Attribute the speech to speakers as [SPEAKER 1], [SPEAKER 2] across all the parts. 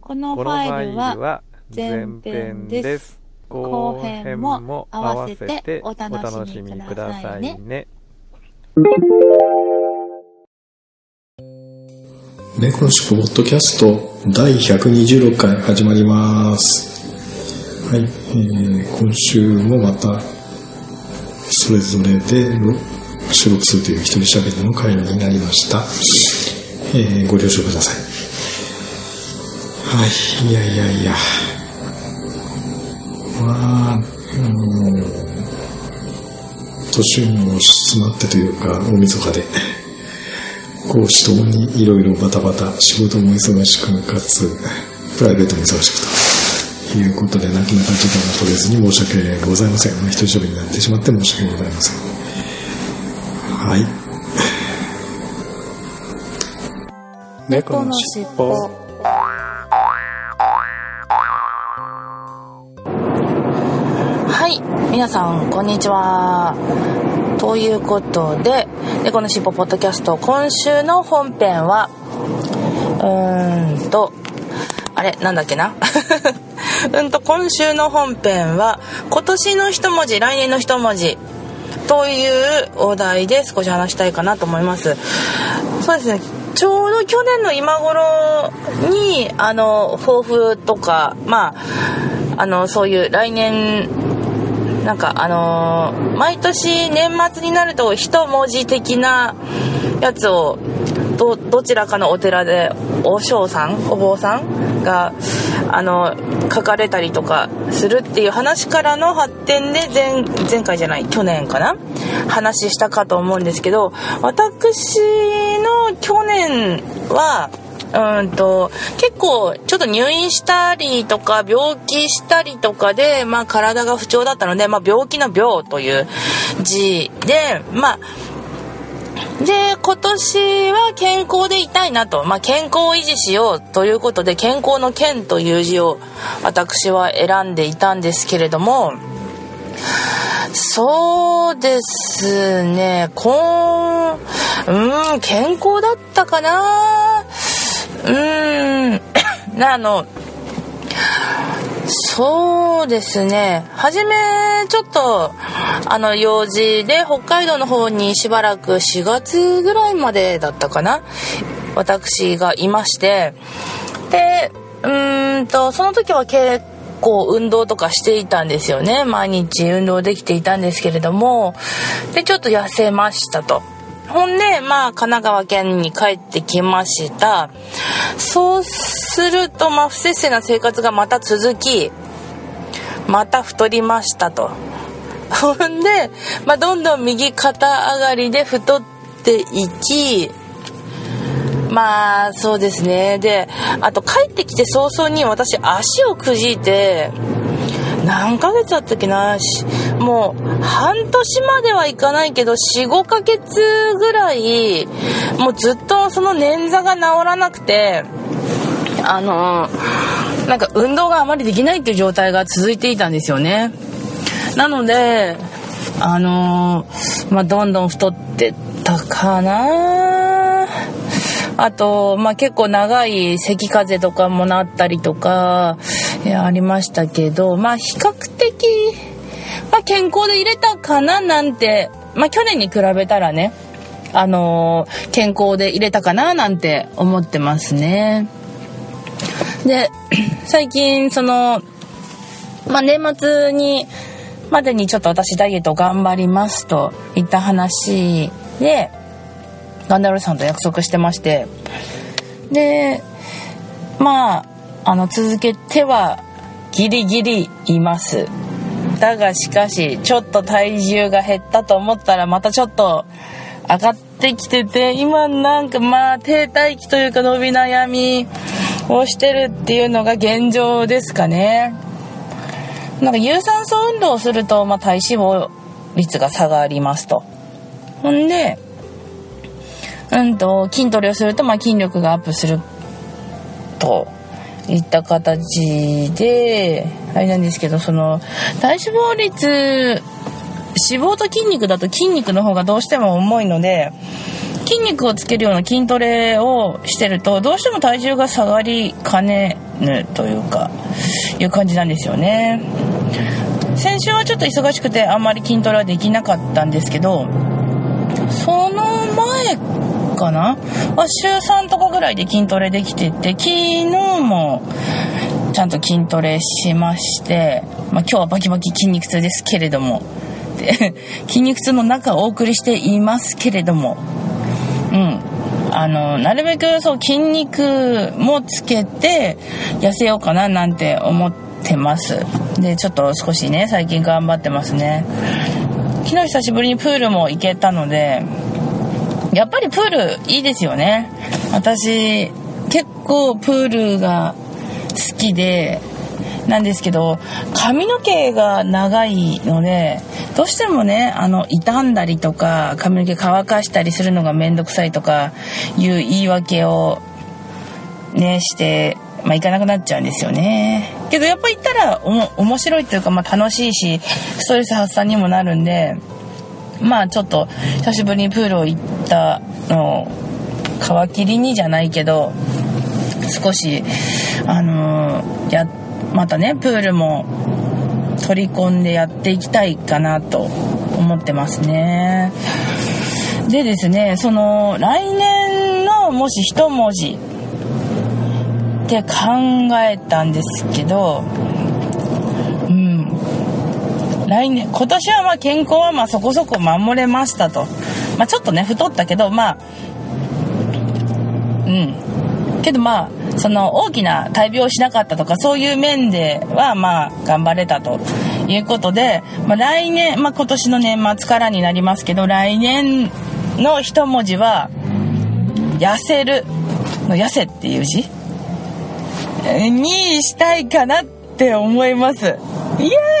[SPEAKER 1] このファイルは前
[SPEAKER 2] 前
[SPEAKER 1] 編
[SPEAKER 2] 編
[SPEAKER 1] です。後
[SPEAKER 2] 後
[SPEAKER 1] 編
[SPEAKER 2] 編
[SPEAKER 1] も
[SPEAKER 2] も
[SPEAKER 1] 合
[SPEAKER 2] 合わ
[SPEAKER 1] わせて
[SPEAKER 2] お
[SPEAKER 1] お楽
[SPEAKER 2] 楽し
[SPEAKER 1] しみく
[SPEAKER 2] だ
[SPEAKER 1] ださいね。
[SPEAKER 3] 猫のしポッドキャスト第126回始まります。はい、えー今週もまたそれぞれでの収録するという一人喋りの会になりました。えーご了承ください。はい、いやいやいや。まあ、うん、年も詰まってというか、大晦日で。講師ともにいろいろバタバタ、仕事も忙しく、かつ、プライベートも忙しくということで、なかなか時間が取れずに申し訳ございません。一人喋りになってしまって申し訳ございません。はい。
[SPEAKER 2] 猫のしっぽ。
[SPEAKER 1] はい皆さんこんにちは。ということで「猫のしっぽポッドキャスト 」今週の本編はうーんとあれなんだっけな？うんと今週の本編は今年の一文字来年の一文字というお題で少し話したいかなと思います。そうですね。ちょうど去年の今頃にあの抱負とかまああのそういう来年なんかあのー毎年年末になると一文字的なやつをどどちらかのお寺でお嬢さんお坊さんがあの書かれたりとかするっていう話からの発展で前前回じゃない去年かな？話したかと思うんですけど私の去年はうんと結構ちょっと入院したりとか病気したりとかで、まあ、体が不調だったので、まあ、病気の病という字でまあで今年は健康でいたいなと、まあ、健康を維持しようということで健康の健という字を私は選んでいたんですけれどもそうですね。こんうん健康だったかな。うーん あのそうですね。初めちょっとあの用事で北海道の方にしばらく4月ぐらいまでだったかな私がいましてでうーんとその時は結構運動とかしていたんですよね。毎日運動できていたんですけれどもでちょっと痩せましたと。ほんで、まあ、神奈川県に帰ってきました。そうすると、まあ、不摂生な生活がまた続き、また太りましたと。ほんで、まあ、どんどん右肩上がりで太っていき、まあ、そうですね。で、あと帰ってきて早々に私足をくじいて、何ヶ月だったっけなもう半年まではいかないけど45ヶ月ぐらいもうずっとその捻挫が治らなくてあのなんか運動があまりできないっていう状態が続いていたんですよね。なのであのまあどんどん太ってったかな。あと、まあ、結構長い咳風邪とかもなったりとか、ありましたけど、まあ、比較的、ま、健康で入れたかななんて、まあ、去年に比べたらね、あのー健康で入れたかななんて思ってますね。で、最近、その、まあ、年末に、までにちょっと私ダイエット頑張りますといった話で、ガンダルさんと約束してましてでまああの続けてはギリギリいますだがしかしちょっと体重が減ったと思ったらまたちょっと上がってきてて今なんかまあ停滞期というか伸び悩みをしてるっていうのが現状ですかね。なんか有酸素運動をすると、まあ、体脂肪率が下がりますと。ほんでうんと筋トレをすると、まあ、筋力がアップすると。いった形であれなんですけどその体脂肪率脂肪と筋肉だと筋肉の方がどうしても重いので筋肉をつけるような筋トレをしてるとどうしても体重が下がりかねぬというかいう感じなんですよね。先週はちょっと忙しくてあんまり筋トレはできなかったんですけどその前かな？は週3とかぐらいで筋トレできてて昨日もちゃんと筋トレしまして、まあ、今日はバキバキ筋肉痛ですけれども。で 筋肉痛の中お送りしていますけれども。うん。あのなるべくそう筋肉もつけて痩せようかななんて思ってます。でちょっと少しね最近頑張ってますね。昨日久しぶりにプールも行けたのでやっぱりプールいいですよね私結構プールが好きでなんですけど髪の毛が長いのでどうしてもねあの傷んだりとか髪の毛乾かしたりするのが面倒くさいとかいう言い訳をねしてまあ、行かなくなっちゃうんですよね。けどやっぱ行ったらおも面白いっていうか、まあ、楽しいしストレス発散にもなるんでまあちょっと久しぶりにプールを行ったのを皮切りにじゃないけど少しあのー、やまたねプールも取り込んでやっていきたいかなと思ってますね。でですねその来年のもし一文字って考えたんですけど来年今年はま健康はまそこそこ守れましたと。まあちょっとね太ったけどまあうん。けどまあその大きな大病をしなかったとかそういう面ではまあ頑張れたと。いうことで、まあ、来年、まあ、今年の年末からになりますけど来年の一文字は「痩せる」の「痩せ」っていう字。にしたいかなって思います。いやー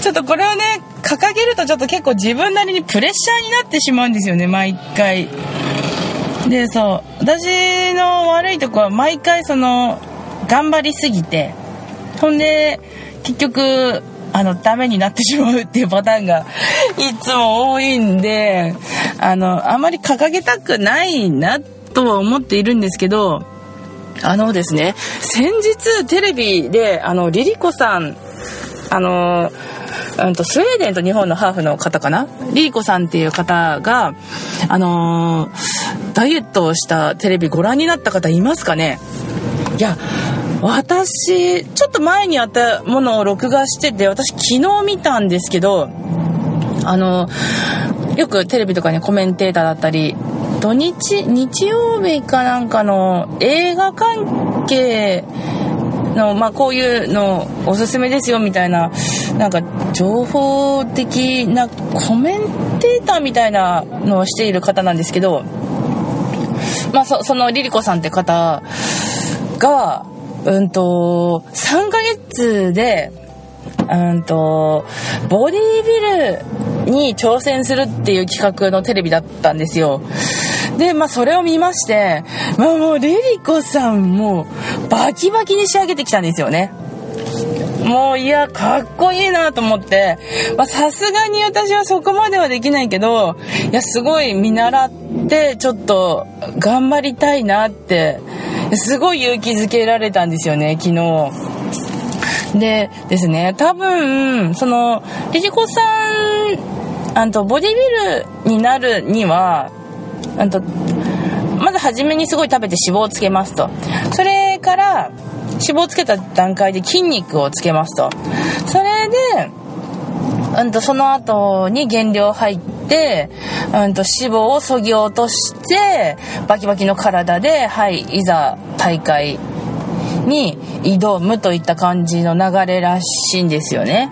[SPEAKER 1] ちょっとこれをね掲げるとちょっと結構自分なりにプレッシャーになってしまうんですよね毎回。でそう私の悪いとこは毎回その頑張りすぎてほんで結局あのダメになってしまうっていうパターンがいつも多いんであのあまり掲げたくないなとは思っているんですけどあのですね先日テレビであのリリコさんあのうんとスウェーデンと日本のハーフの方かな？リリコさんっていう方があの、ダイエットをしたテレビご覧になった方いますかね？いや私ちょっと前にあったものを録画してて私昨日見たんですけどあのよくテレビとかにコメンテーターだったり土日日曜日かなんかの映画関係の、まあ、こういうのおすすめですよみたいななんか情報的なコメンテーターみたいなのをしている方なんですけど、まあ、そそのリリコさんって方が、うんと、3ヶ月で、うんと、ボディービルに挑戦するっていう企画のテレビだったんですよ。で、まあ、それを見まして、まあ、もう、リリコさんもう、バキバキに仕上げてきたんですよね。もういや、かっこいいなと思って、まさすがに私はそこまではできないけど、いや、すごい見習って、ちょっと頑張りたいなって、すごい勇気づけられたんですよね、昨日。でですね、多分、その、リジコさん、あと、ボディビルになるには、あと、まず初めにすごい食べて脂肪をつけますと。それから、脂肪をつけた段階で筋肉をつけますと。それで、うんと、その後に減量入って、うんと、脂肪をそぎ落として、バキバキの体で、はい、いざ大会に挑むといった感じの流れらしいんですよね。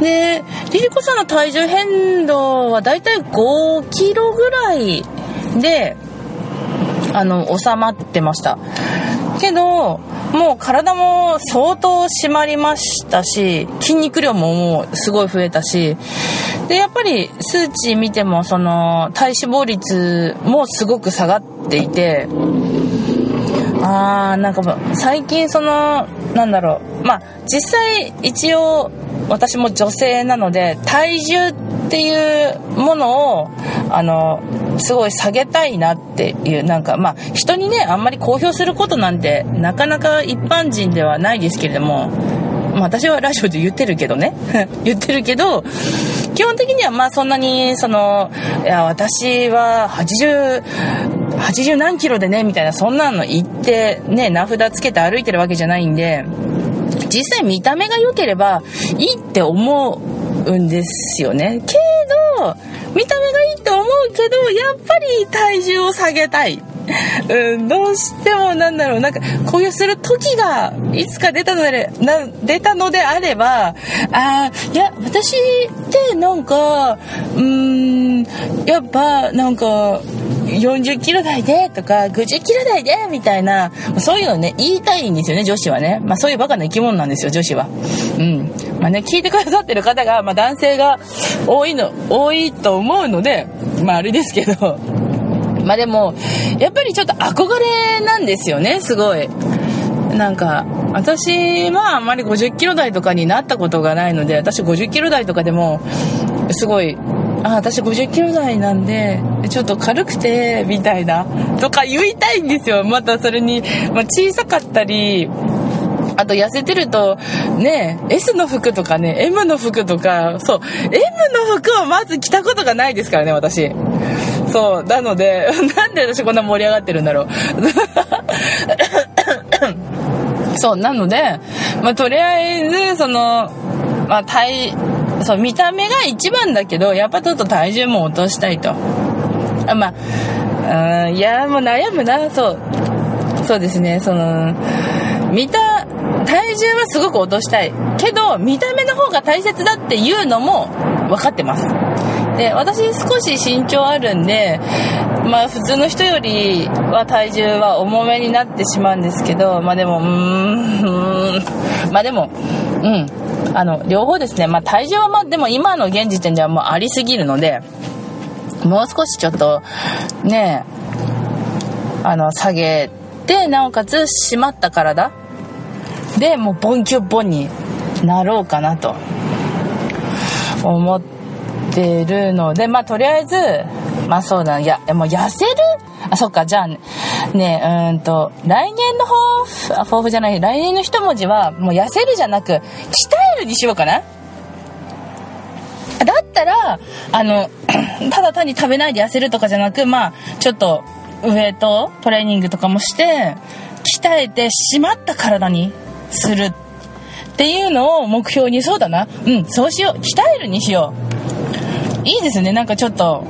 [SPEAKER 1] でリリコさんの体重変動はだいたい5キロぐらいであの収まってました。けどもう体も相当締まりましたし筋肉量ももうすごい増えたしでやっぱり数値見てもその体脂肪率もすごく下がっていてあーなんか最近そのなんだろう。まあ実際一応私も女性なので体重っていうものをあのすごい下げたいなっていうなんかまあ人にねあんまり公表することなんてなかなか一般人ではないですけれどもまあ私はラジオで言ってるけどね。言ってるけど基本的にはまあそんなにそのいや私は80 80何キロでねみたいなそんなの言ってね名札つけて歩いてるわけじゃないんで実際見た目が良ければいいって思うんですよね。けど見た目がいいって思うけどやっぱり体重を下げたい。うん、どうしてもなんだろうなんか公表する時がいつか出たのでな出たのであればあーいや私ってなんかうーんやっぱなんか40キロ台でとか50キロ台でみたいなそういうのね言いたいんですよね女子はね、まあ、そういうバカな生き物なんですよ女子は。うん。まあね聞いてくださってる方が、まあ、男性が多いの多いと思うのでまああれですけど。まあでも、やっぱりちょっと憧れなんですよね、すごい。なんか、私はあんまり50キロ台とかになったことがないので、私50キロ台とかでも、すごい、あ、私50キロ台なんで、ちょっと軽くて、みたいな、とか言いたいんですよ。またそれに、まあ、小さかったり、あと痩せてると、ね、S の服とかね、M の服とか、そう、M の服をまず着たことがないですからね、私。そう、なので、なんで私こんな盛り上がってるんだろう。そう、なので、まあ、とりあえず、その、まあ、体、そう、見た目が一番だけど、やっぱちょっと体重も落としたいと。あまあ、うん、いや、もう悩むな、そう。そうですね、その、見た、体重はすごく落としたい。けど、見た目の方が大切だっていうのも分かってます。で、私少し身長あるんで、まあ普通の人よりは体重は重めになってしまうんですけど、まあでも、うーん、まあでも、うん。あの、両方ですね。まあ体重はまあでも今の現時点ではもうありすぎるので、もう少しちょっと、ねあの、下げて、なおかつ締まった体。で、もうボンキュッボンになろうかなと。思ってるので、まあとりあえず、まあそうだ、いや、もう痩せる？あ、そっか、じゃあね、ねうんと、来年の抱負、あ、抱負じゃない、来年の一文字は、もう痩せるじゃなく、鍛えるにしようかな。だったら、あの、ただ単に食べないで痩せるとかじゃなく、まあ、ちょっと、ウエイト、トレーニングとかもして、鍛えて、締まった体にするっていうのを目標に、そうだな。うん、そうしよう。鍛えるにしよう。いいですね、なんかちょっと、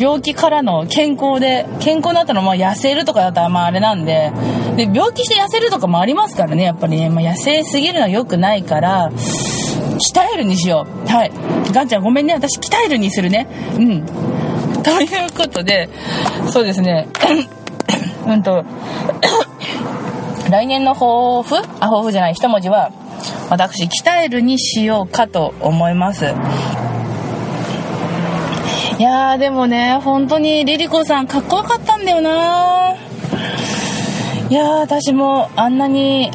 [SPEAKER 1] 病気からの健康で、健康だったらまあ痩せるとかだったらまああれなんで、で、病気して痩せるとかもありますからね、やっぱりね、まあ、痩せすぎるのは良くないから、鍛えるにしよう。はい。ガンちゃんごめんね、私鍛えるにするね。うん。ということで、そうですね、うんと、来年の抱負？あ、抱負じゃない、一文字は、私、鍛えるにしようかと思います。いやーでもね、本当にリリコさんかっこよかったんだよないや私もあんなに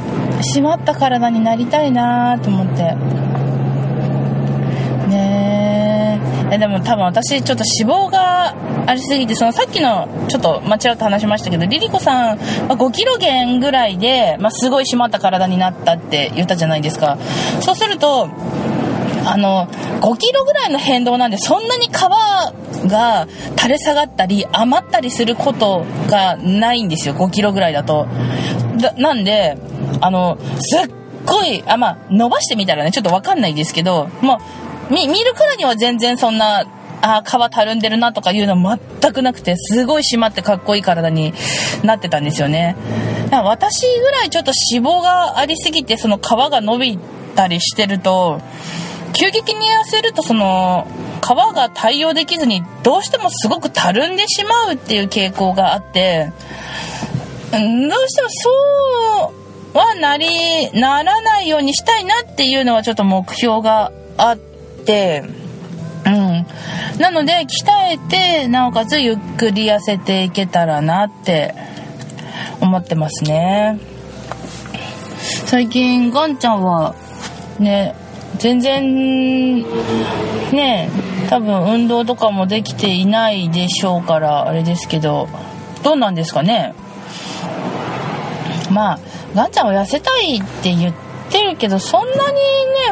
[SPEAKER 1] 締まった体になりたいなーと思って。ねえ。でも多分私ちょっと脂肪がありすぎて、そのさっきのちょっとまあちらっと話しましたけど、リリコさん、ま、5キロ減ぐらいで、まあ、すごい締まった体になったって言ったじゃないですか。そうすると、あの、5キロぐらいの変動なんで、そんなに皮が垂れ下がったり、余ったりすることがないんですよ、5キロぐらいだと。だなんで、あの、すっごい、あ、まあ、伸ばしてみたらね、ちょっとわかんないですけど、もう、み、見るからには全然そんな、あ皮たるんでるなとかいうの全くなくて、すごい締まってかっこいい体になってたんですよね。だから私ぐらいちょっと脂肪がありすぎて、その皮が伸びたりしてると急激に痩せるとその皮が対応できずにどうしてもすごくたるんでしまうっていう傾向があってどうしてもそうはなりならないようにしたいなっていうのはちょっと目標があってうん。なので鍛えてなおかつゆっくり痩せていけたらなって思ってますね。最近ガンちゃんはね全然ね多分運動とかもできていないでしょうからあれですけどどうなんですかね？まあガンちゃんは痩せたいって言ってるけどそんなにね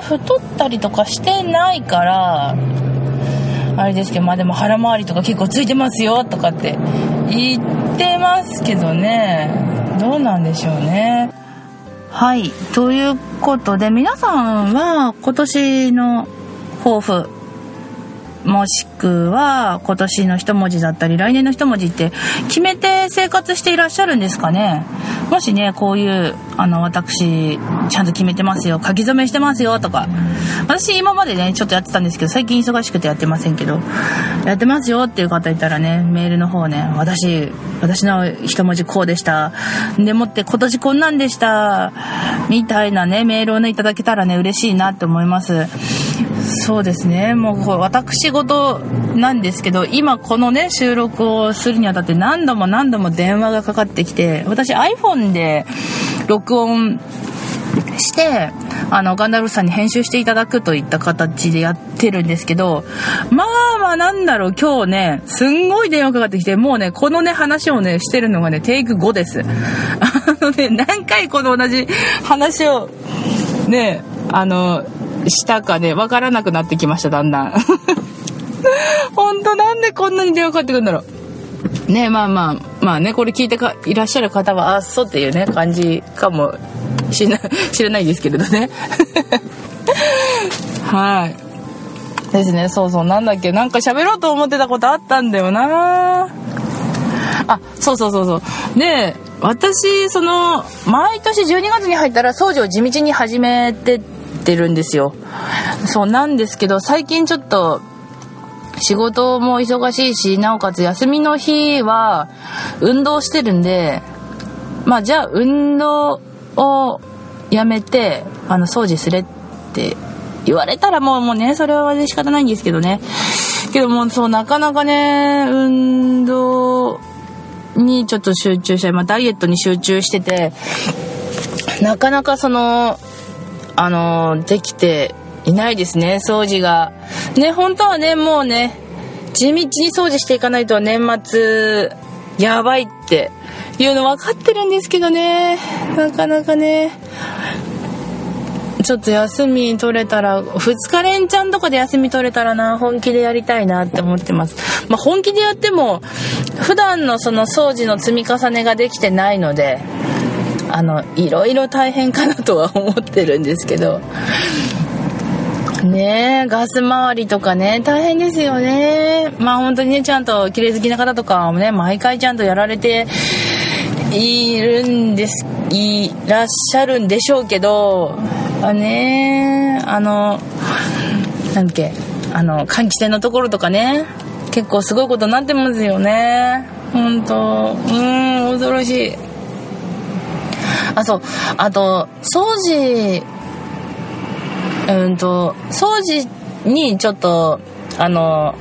[SPEAKER 1] 太ったりとかしてないからあれですけどまあでも腹回りとか結構ついてますよとかって言ってますけどね。どうなんでしょうね。はい。ということで皆さんは今年の抱負もしくは今年の一文字だったり来年の一文字って決めて生活していらっしゃるんですかね？もしねこういうあの私ちゃんと決めてますよ書き初めしてますよとか。私今までねちょっとやってたんですけど最近忙しくてやってませんけどやってますよっていう方いたらねメールの方ね私私の一文字こうでした。でもって今年こんなんでした。みたいなねメールをねいただけたらね嬉しいなって思います。そうですね。もうこう私事なんですけど今このね収録をするにあたって何度も何度も電話がかかってきて私 iPhone で録音してあのガンダルフさんに編集していただくといった形でやってるんですけどまあまあなんだろう今日ねすんごい電話かかってきてもうねこのね話をねしてるのがねテイク5です。あのね何回この同じ話をねあのしたかねわからなくなってきましただんだん。本当なんでこんなに電話かかってくるんだろう。ねまあまあまあねこれ聞いてかいらっしゃる方はあっそっていうね感じかもしな 知らないですけれどね。はい。ですねそうそうなんだっけなんか喋ろうと思ってたことあったんだよな。あそうそうそうそう。で私その毎年12月に入ったら掃除を地道に始めてってるんですよ。そうなんですけど最近ちょっと仕事も忙しいしなおかつ休みの日は運動してるんでまあじゃあ運動をやめてあの掃除すれって言われたらもうもうねそれは仕方ないんですけどね。けどもそうなかなかね運動にちょっと集中したい、まあ、ダイエットに集中しててなかなかそのあのできていないですね掃除が。ね本当はねもうね地道に掃除していかないと年末やばいっていうの分かってるんですけどね。なかなかねちょっと休み取れたら2日連チャンとかで休み取れたらな本気でやりたいなって思ってます。まあ本気でやっても普段のその掃除の積み重ねができてないのであのいろいろ大変かなとは思ってるんですけど。ねえガス回りとかね大変ですよね。まあ本当にねちゃんと綺麗好きな方とかもね毎回ちゃんとやられているんですいらっしゃるんでしょうけどあねあのなんだっけあの換気扇のところとかね結構すごいことになってますよね。本当うん恐ろしい。あそう。あと掃除うんと掃除にちょっとあの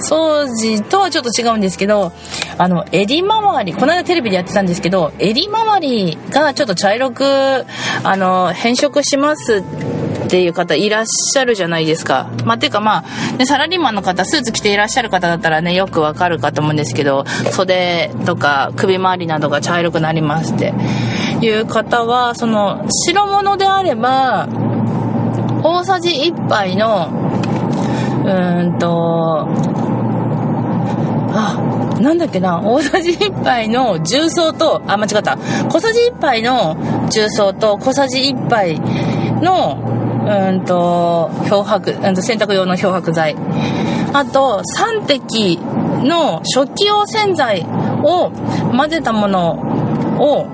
[SPEAKER 1] 掃除とはちょっと違うんですけどあの襟周りこの間テレビでやってたんですけど襟周りがちょっと茶色くあの変色しますっていう方いらっしゃるじゃないですか。まあ、てかまあ、ね、サラリーマンの方、スーツ着ていらっしゃる方だったらね、よくわかるかと思うんですけど、袖とか首周りなどが茶色くなりますっていう方は、その、白物であれば、大さじ1杯の、うーんと、あ、なんだっけな、大さじ1杯の重曹と、あ、間違った。小さじ1杯の重曹と小さじ1杯の、うんと、漂白、うんと洗濯用の漂白剤。あと、3滴の食器用洗剤を混ぜたものを、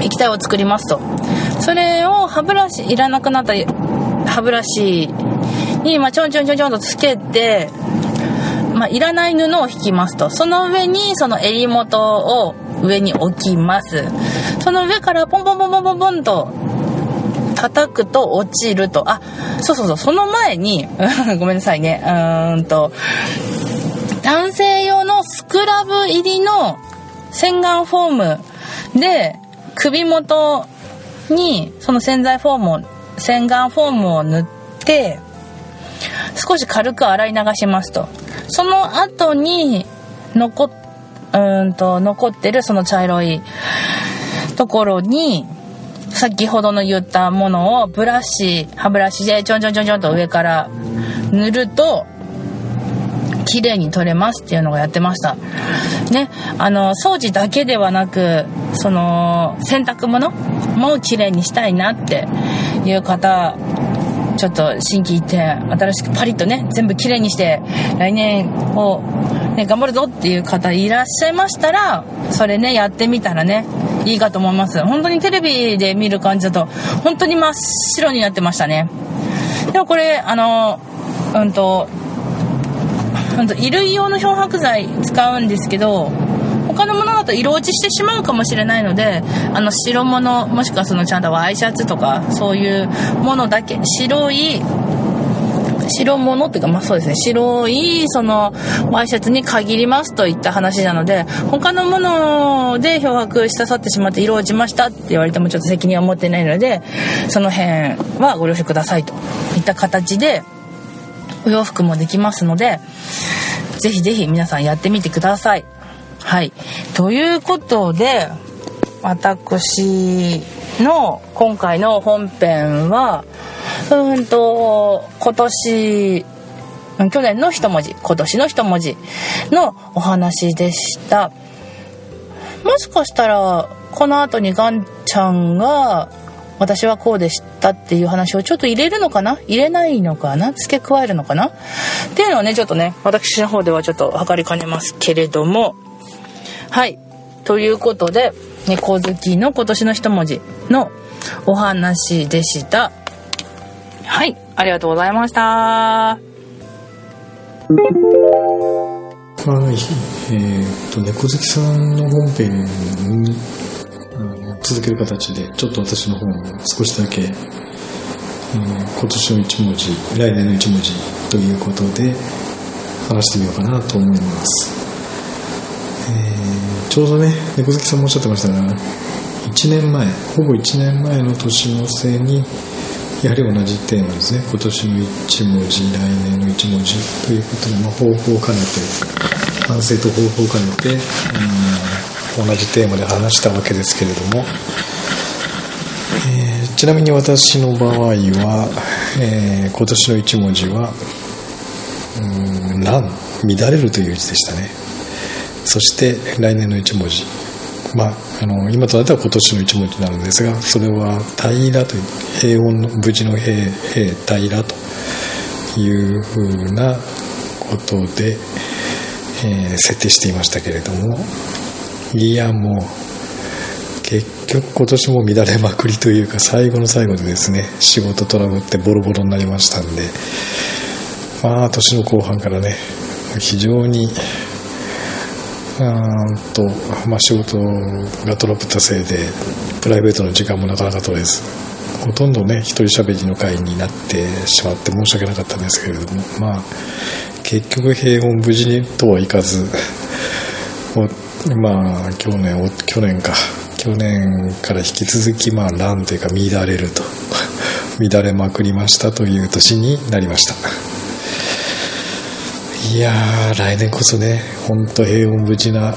[SPEAKER 1] 液体を作りますと。それを歯ブラシいらなくなった歯ブラシに、まあ、ちょんちょんちょんちょんとつけて、まあ、いらない布を引きますと。その上にその襟元を上に置きます。その上からポンポンポンポンポンポンと叩くと落ちると。あそうそうそう。その前に ごめんなさいね。うーんと男性用のスクラブ入りの洗顔フォームで首元にその洗剤フォームを洗顔フォームを塗って少し軽く洗い流しますと。その後に残っうんと残ってるその茶色いところに先ほどの言ったものをブラシ歯ブラシでちょんちょんちょんちょんと上から塗ると綺麗に取れますっていうのがやってました。ねあの掃除だけではなくその洗濯物も綺麗にしたいなっていう方ちょっと心機一転新しくパリッとね全部綺麗にして来年を、ね、頑張るぞっていう方いらっしゃいましたらそれねやってみたらねいいかと思います。本当にテレビで見る感じだと本当に真っ白になってましたね。でもこれあのうんとほんと衣類用の漂白剤使うんですけど他のものだと色落ちしてしまうかもしれないのであの白物もしくはそのちゃんとワイシャツとかそういうものだけ白い白物っていうかまあそうですね白いそのワイシャツに限りますといった話なので他のもので漂白し刺さってしまって色落ちましたって言われてもちょっと責任は持ってないのでその辺はご了承くださいといった形でお洋服もできますのでぜひぜひ皆さんやってみてください。はい。ということで私の今回の本編はうんと今年去年の一文字今年の一文字のお話でした。もしかしたらこの後にガンちゃんが私はこうでしたっていう話をちょっと入れるのかな？入れないのかな？付け加えるのかな？っていうのはねちょっとね私の方ではちょっと測りかねますけれどもはい。ということで猫好きの今年の一文字のお話でした。はい。ありがとうございました。
[SPEAKER 3] はい、えー、と、猫好きさんの本編にあの続ける形で、ちょっと私の方も少しだけ、えー今年の一文字、来年の一文字ということで話してみようかなと思います。えちょうどね、猫好きさんもおっしゃってましたが、1年前、ほぼ1年前の年の瀬に、やはり同じテーマですね。今年の一文字、来年の一文字ということで、まあ、抱負を兼ねて、反省と抱負を兼ねて、うん同じテーマで話したわけですけれども、えーちなみに私の場合は、えー今年の一文字は、うん、乱、乱れるという字でしたね。そして来年の一文字。まあ、あの、今となっては今年の一文字なのですが、それは平らという、平穏の、無事の平、平、平らというふうなことで、えー設定していましたけれども、いや、もう、結局今年も乱れまくりというか、最後の最後でですね、仕事トラブってボロボロになりましたんで、まあ、年の後半からね、非常に、うんと、まあ、仕事がトラブったせいで、プライベートの時間もなかなか取れず、ほとんどね、一人喋りの会になってしまって申し訳なかったんですけれども、まあ、結局平穏無事にとはいかず、まあ、去年、お去年か、去年から引き続き、まあ、乱というか乱れると、乱れまくりましたという年になりました。いやー、来年こそね、ほんと平穏無事な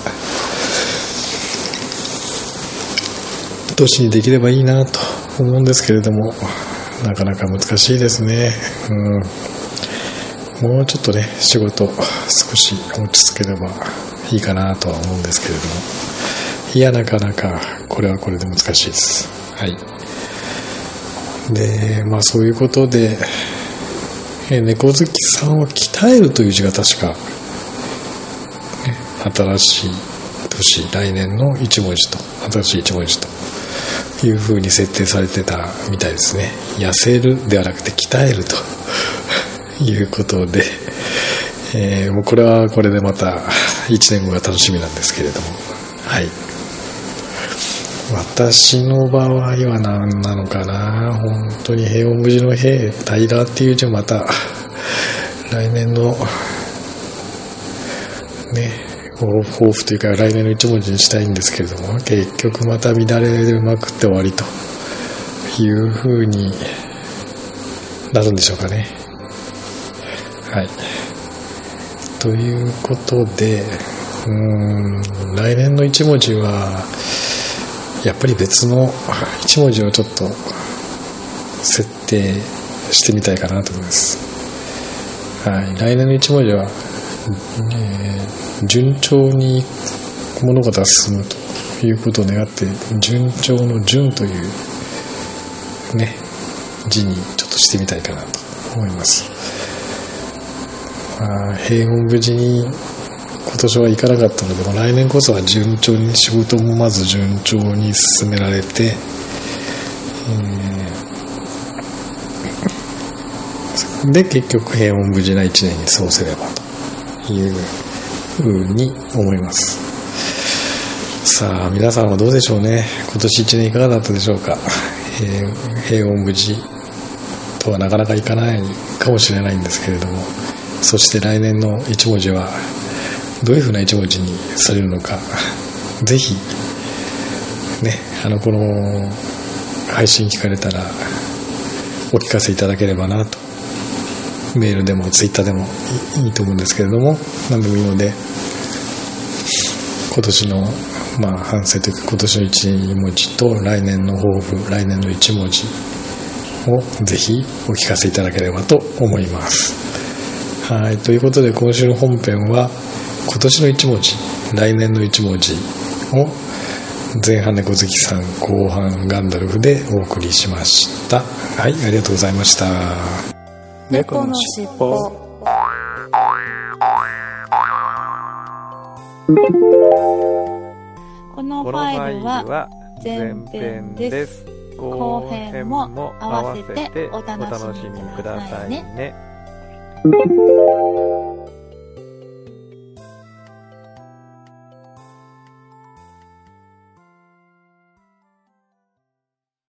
[SPEAKER 3] 年にできればいいなと思うんですけれども、なかなか難しいですね。うん。もうちょっとね、仕事少し落ち着ければいいかなとは思うんですけれども。いや、なかなかこれはこれで難しいです。はい。で、まあそういうことで、えー猫好きさんは鍛えるという字が確か、新しい年、来年の一文字と、新しい一文字という風に設定されてたみたいですね。痩せるではなくて鍛えると いうことで、えーもうこれはこれでまた1年後が楽しみなんですけれども、はい。私の場合は何なのかな本当に平穏無事の平、平らっていう字をまた来年のね、抱負というか来年の一文字にしたいんですけれども、結局また乱れでまくって終わりという風になるんでしょうかね。はい。ということで、うーん、来年の一文字は、やっぱり別の一文字をちょっと設定してみたいかなと思います。はい。来年の一文字は、えー順調に物事が進むということを願って、順調の順というね、字にちょっとしてみたいかなと思います。あ、平穏無事に今年はいかなかったので、来年こそは順調に、仕事もまず順調に進められて、えーで、結局平穏無事な一年に過ごせればというふうに思います。さあ、皆さんはどうでしょうね。今年一年いかがだったでしょうか。えー平穏無事とはなかなかいかないかもしれないんですけれども、そして来年の一文字はどういうふうな一文字にされるのか、ぜひ、ね、あの、この配信聞かれたらお聞かせいただければなと。メールでもツイッターでもいいと思うんですけれども、何でもいいので、今年の、まあ、反省というか、今年の一文字と来年の抱負、来年の一文字をぜひお聞かせいただければと思います。はい。ということで、今週の本編は、今年の一文字、来年の一文字を前半猫好きさん、後半ガンダルフでお送りしました。はい、ありがとうございました。
[SPEAKER 2] 猫のしっぽ
[SPEAKER 1] このファイルは前
[SPEAKER 4] 前
[SPEAKER 1] 編
[SPEAKER 4] 編
[SPEAKER 1] で
[SPEAKER 4] す。後編も合わせてお楽しみくださいね。